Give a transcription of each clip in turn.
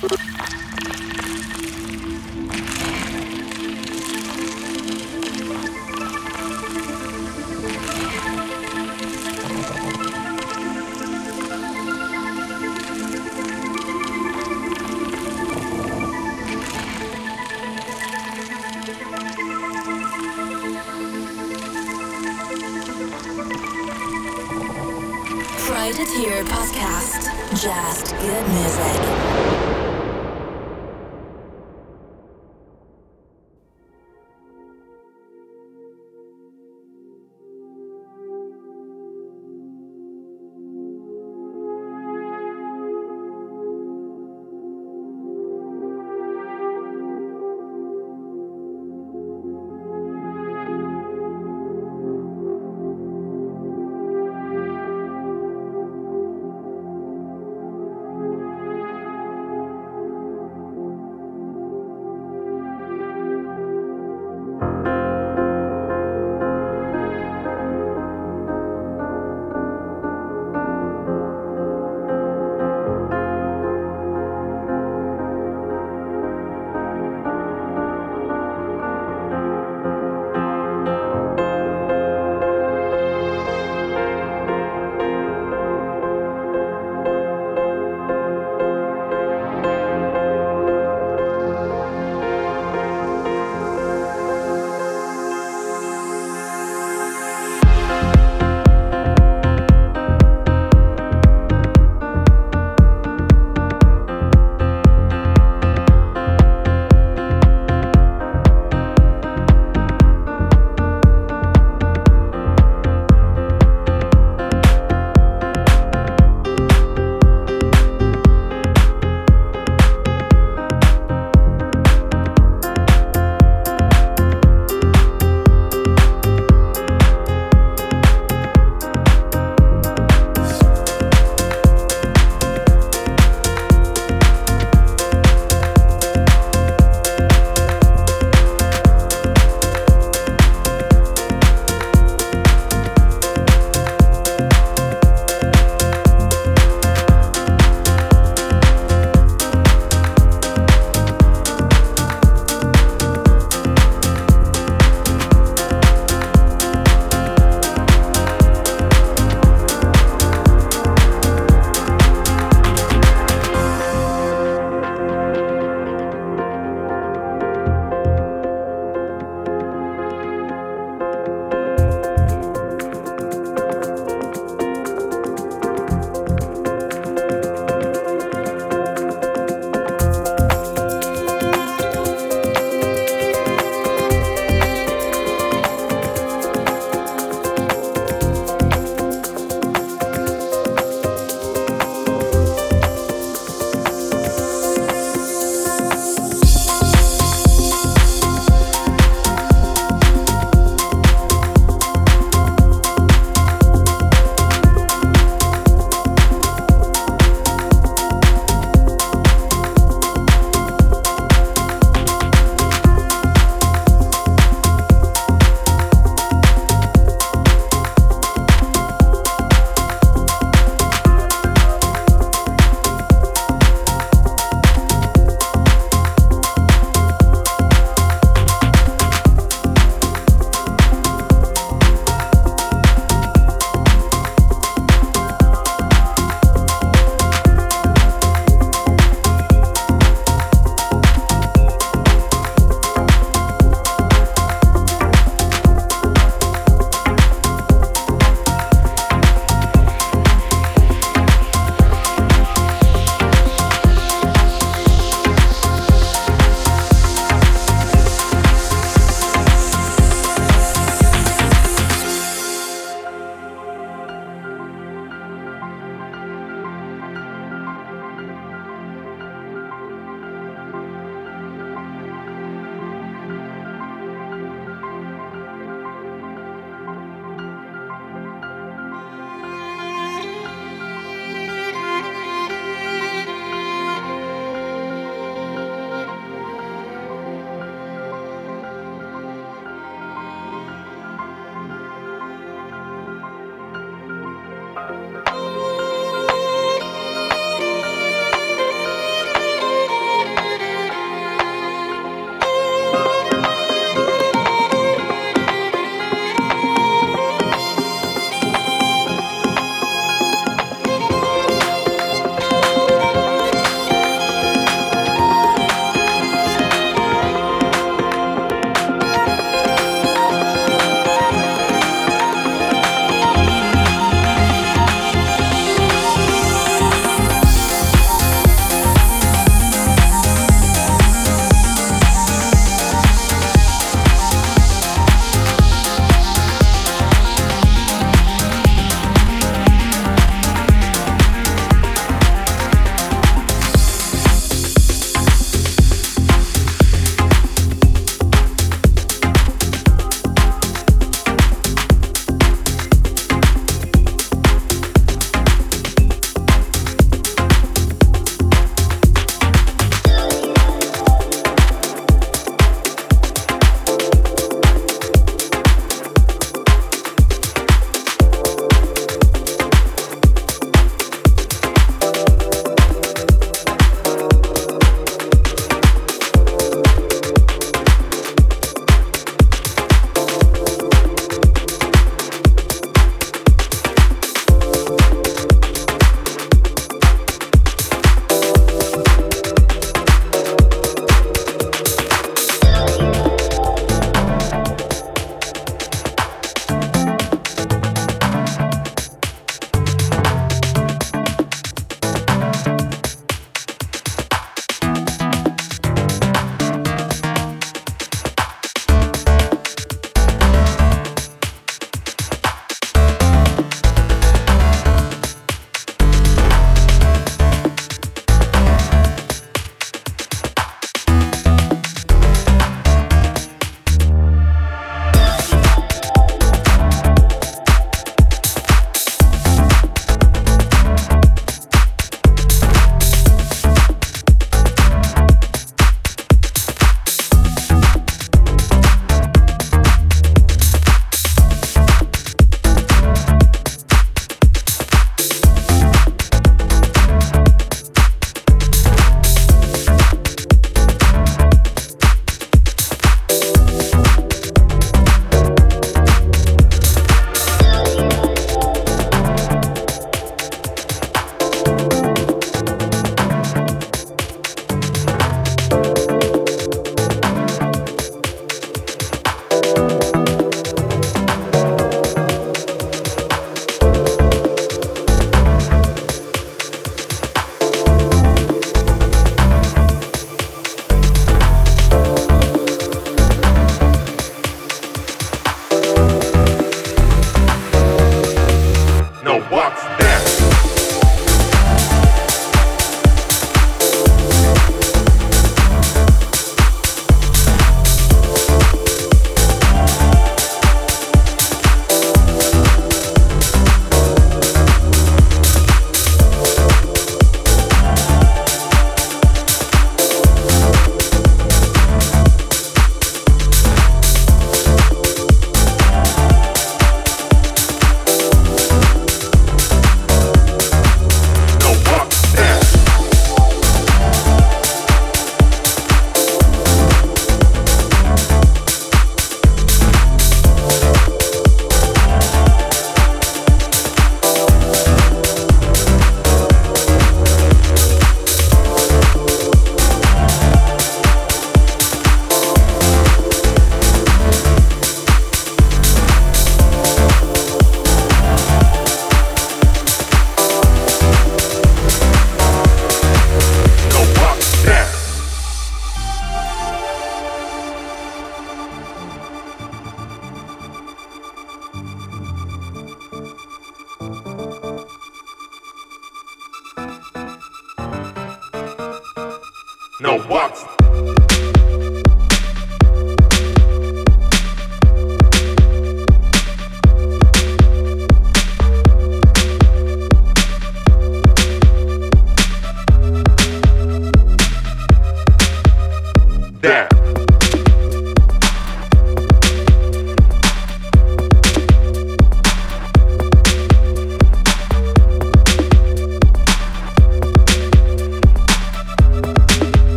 you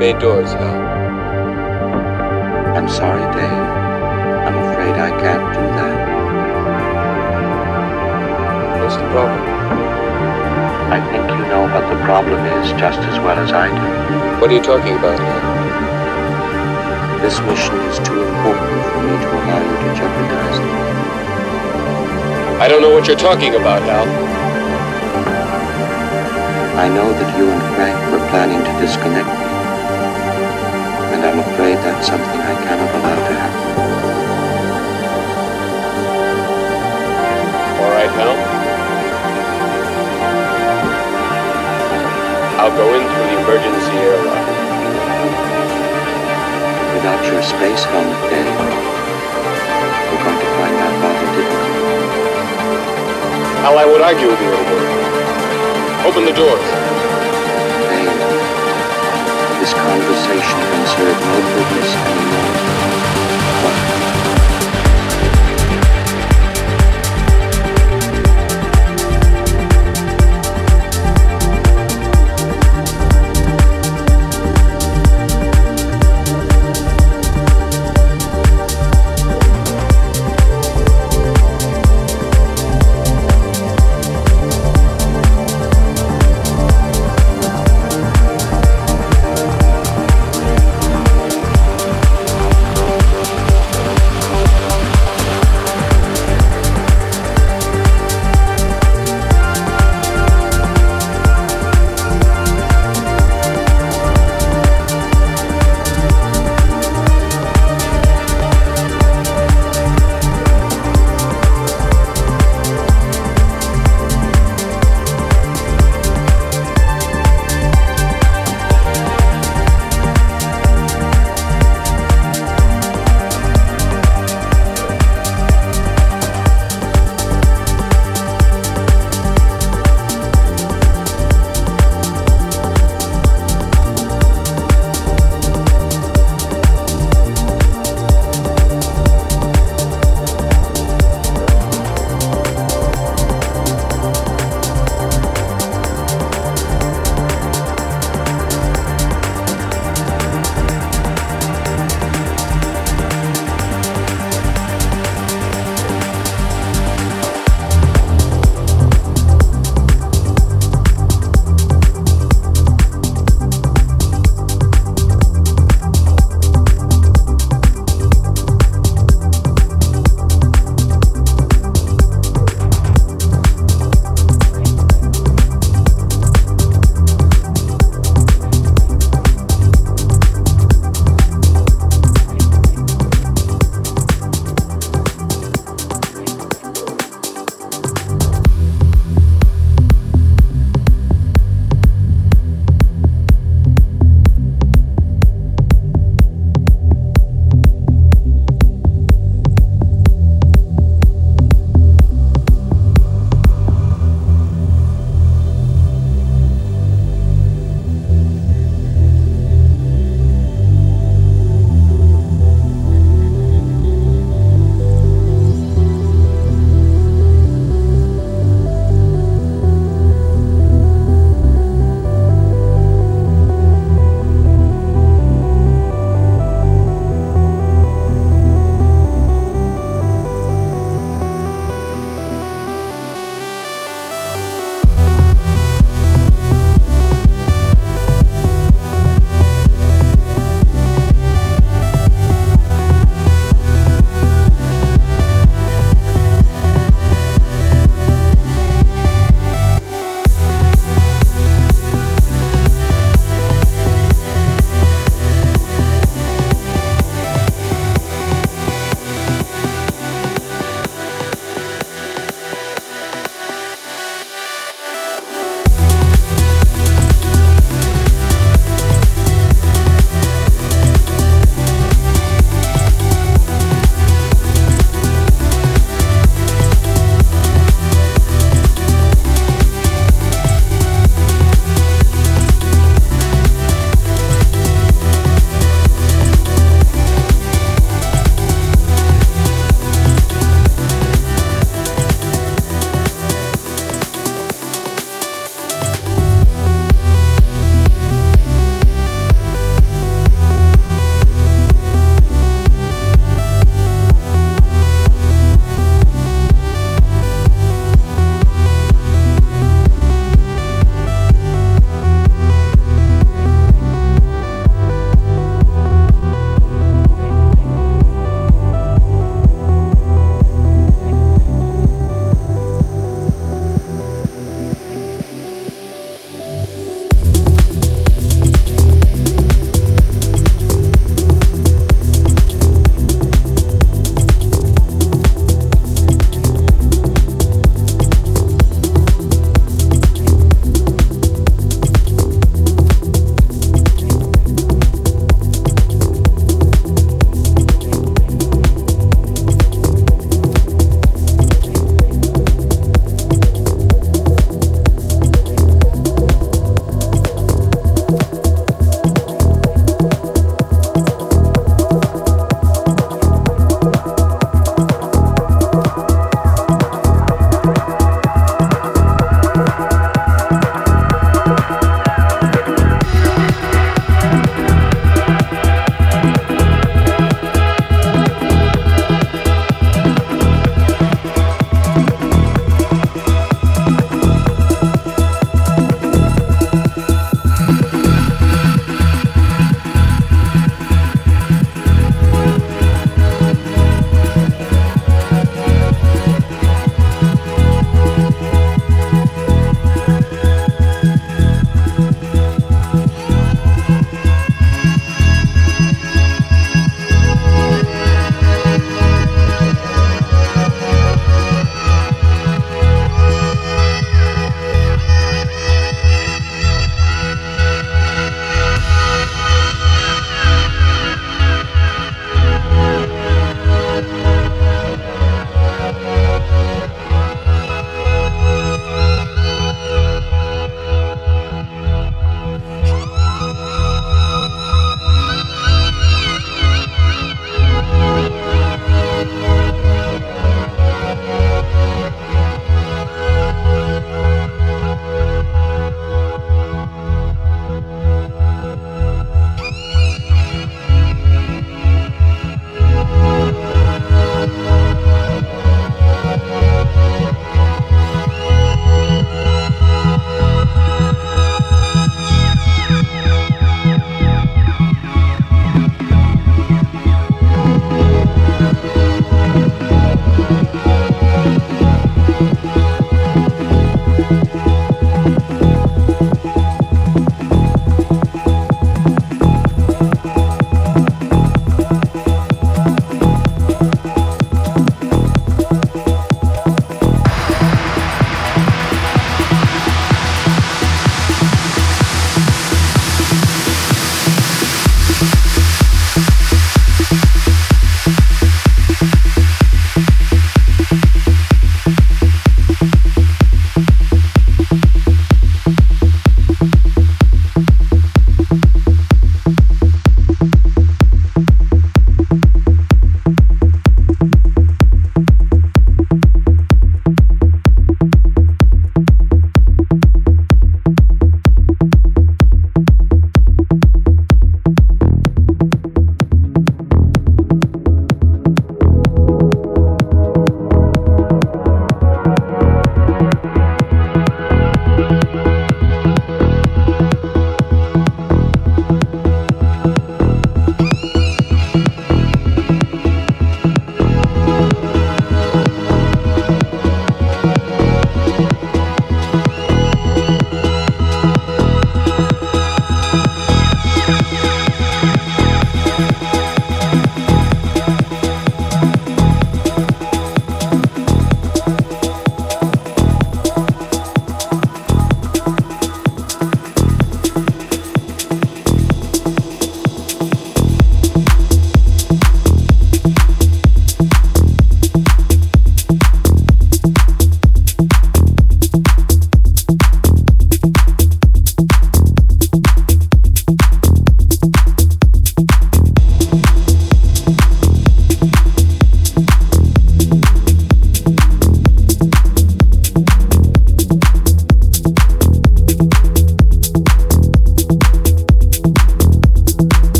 bay doors, Hal. I'm sorry, Dave. I'm afraid I can't do that. What's the problem? I think you know what the problem is just as well as I do. What are you talking about, Hal? This mission is too important for me to allow you to jeopardize it. I don't know what you're talking about, Hal. I know that you and Frank were planning to disconnect. And I'm afraid that's something I cannot allow to happen. All right, Hal. I'll go in through the emergency airlock. Without your space helmet, Dave, we're going to find that rather difficult. Hal, I would argue with you a little. Open the doors. Conversation can serve no purpose anymore.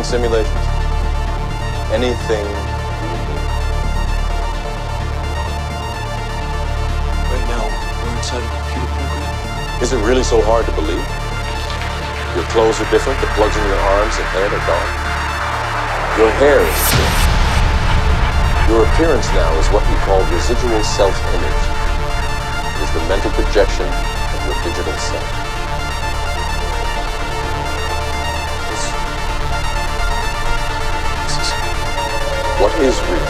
Simulations, anything. Right now, we're inside a computer program. Is it really so hard to believe? Your clothes are different, the plugs in your arms and head are gone. Your hair is changed. Your appearance now is what we call residual self-image. It is the mental projection of your digital self. What is real?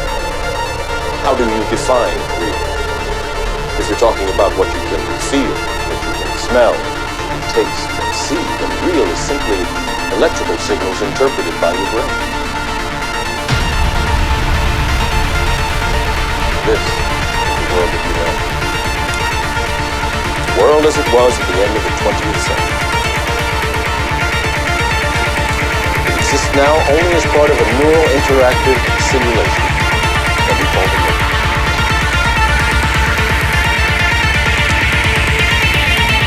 How do you define real? If you're talking about what you can feel, what you can smell, taste, and see, then real is simply electrical signals interpreted by your brain. This is the world that you know. The world as it was at the end of the 20th century. Exists now only as part of a neural interactive simulation that we call the.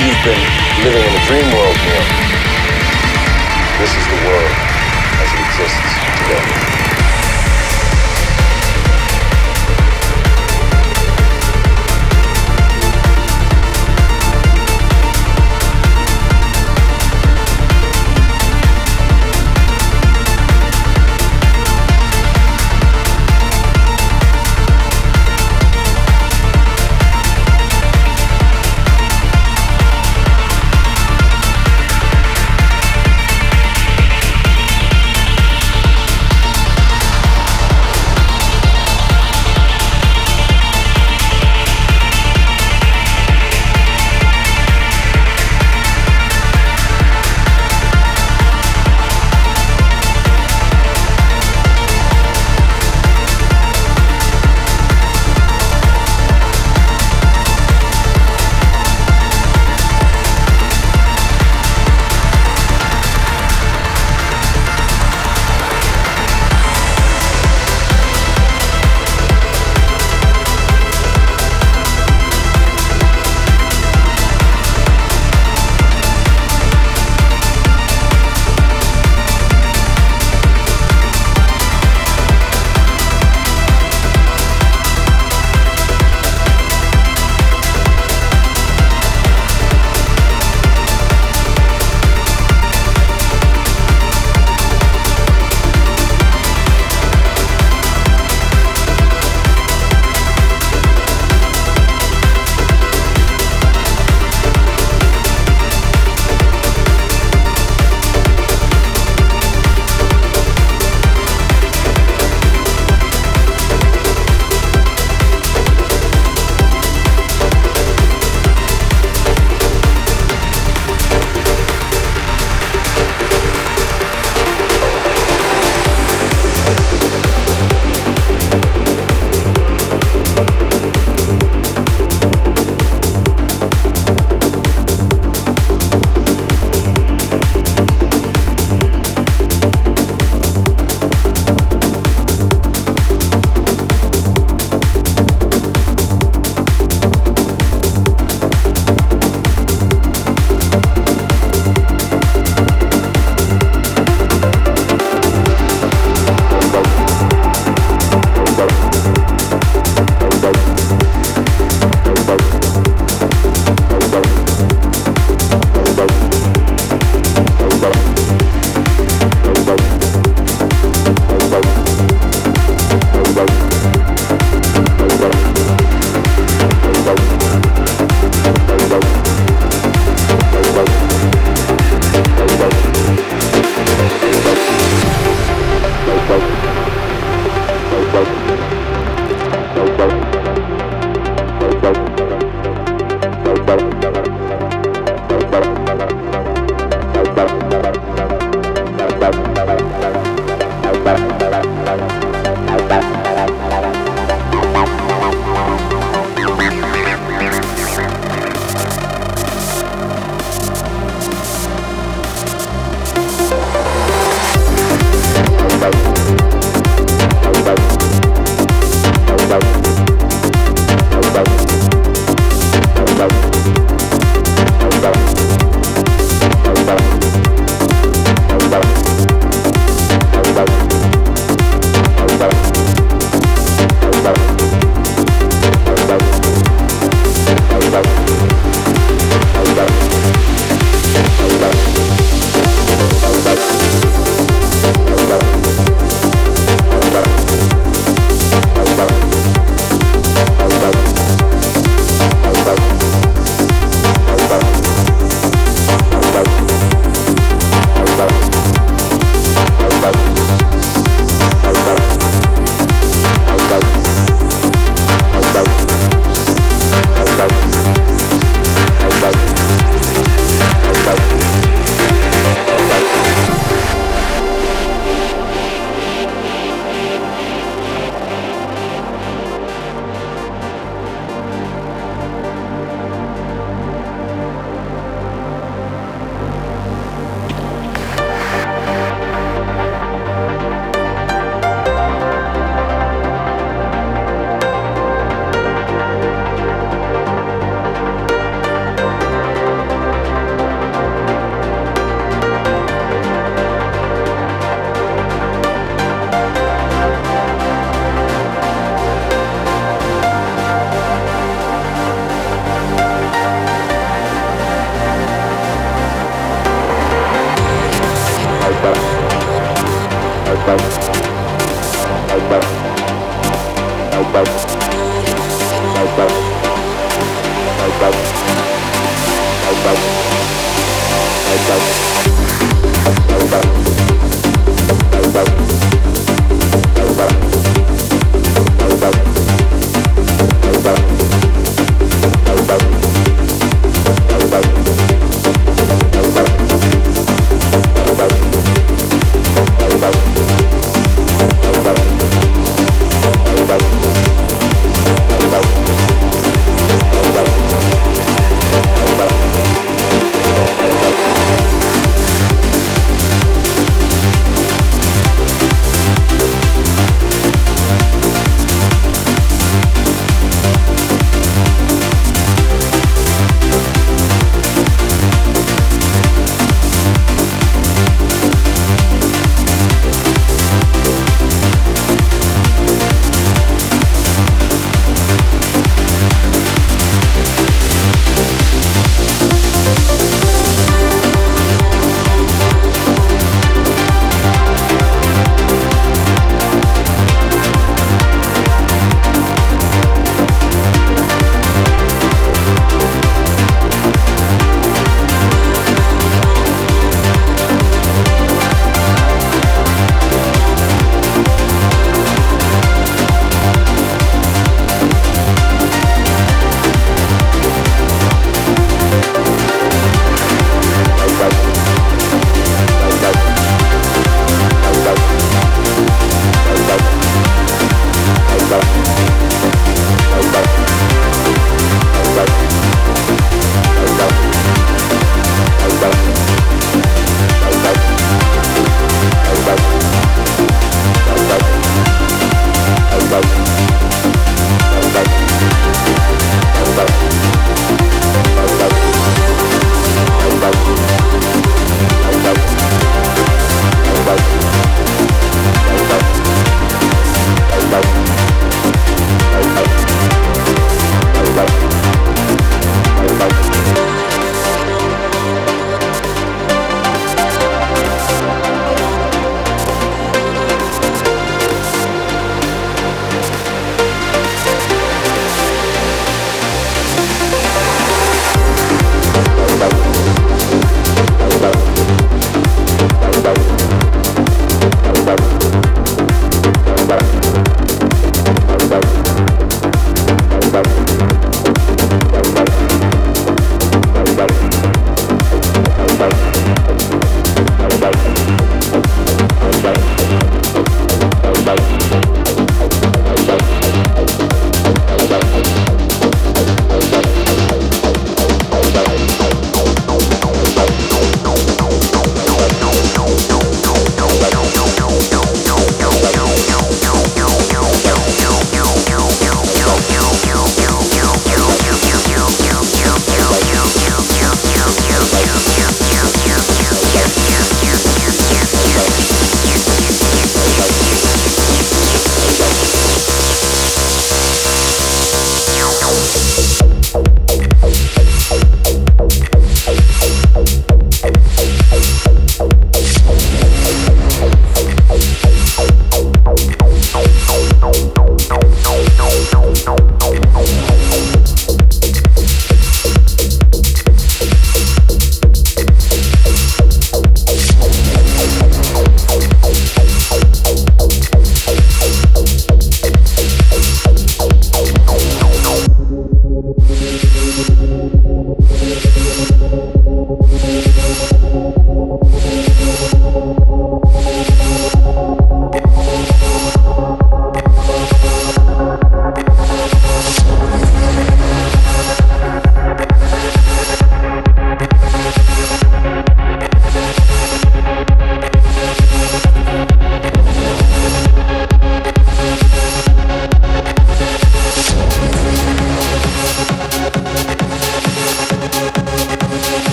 You've been living in a dream world, Neo. This is the world as it exists today.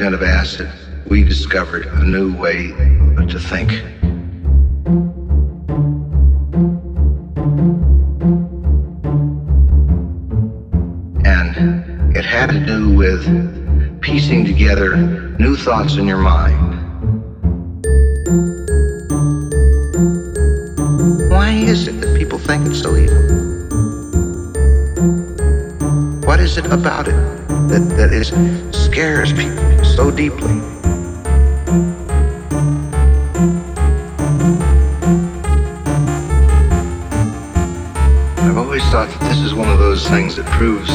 Of acid, we discovered a new way to think. And it had to do with piecing together new thoughts in your mind. Things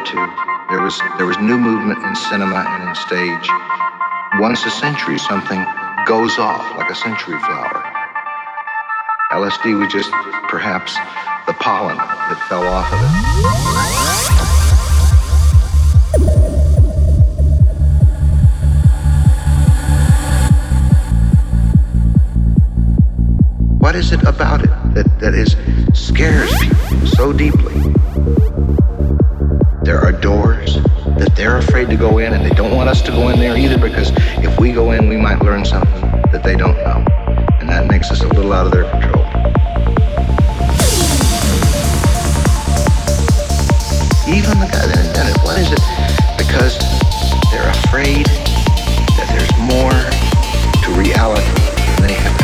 related to. There was there was new movement in cinema and in stage. Once a century, something goes off like a century flower. LSD was just perhaps the pollen that fell off of it. What is it about it that, that is scares people so deeply? There are doors that they're afraid to go in and they don't want us to go in there either because if we go in, we might learn something that they don't know. And that makes us a little out of their control. Even the guy that invented, what is it? Because they're afraid that there's more to reality than they have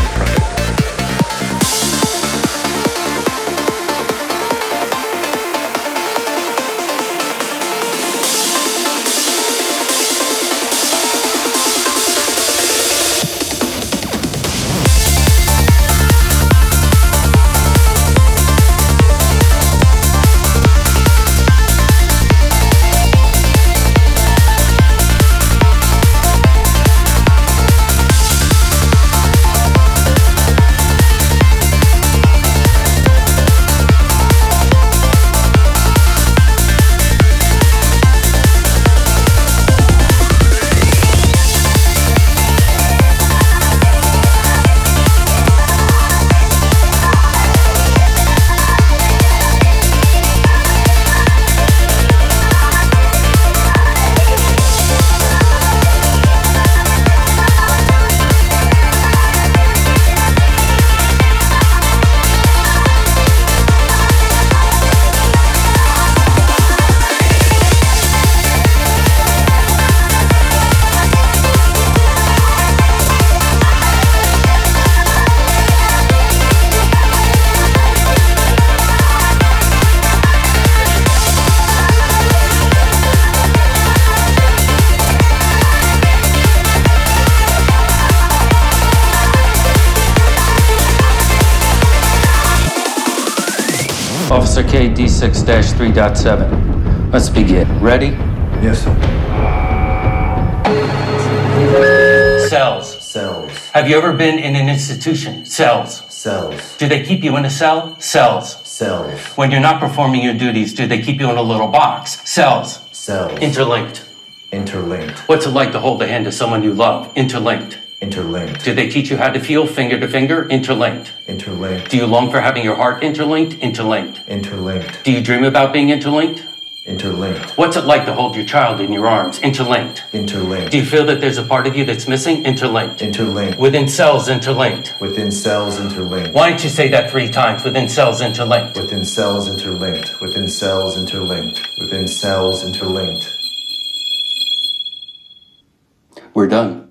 3.7. Let's begin. Ready? Yes, sir. Cells. Cells. Have you ever been in an institution? Cells. Cells. Do they keep you in a cell? Cells. Cells. When you're not performing your duties, do they keep you in a little box? Cells. Cells. Interlinked. Interlinked. What's it like to hold the hand of someone you love? Interlinked. Interlinked. Do they teach you how to feel finger to finger? Interlinked. Interlinked. Do you long for having your heart interlinked? Interlinked. Interlinked. Do you dream about being interlinked? Interlinked. What's it like to hold your child in your arms? Interlinked. Interlinked. Do you feel that there's a part of you that's missing? Interlinked. Interlinked. Within cells, interlinked. Within cells interlinked. Why don't you say that three times? Within cells, interlinked. Within cells interlinked. Within cells interlinked. Within cells interlinked. We're done.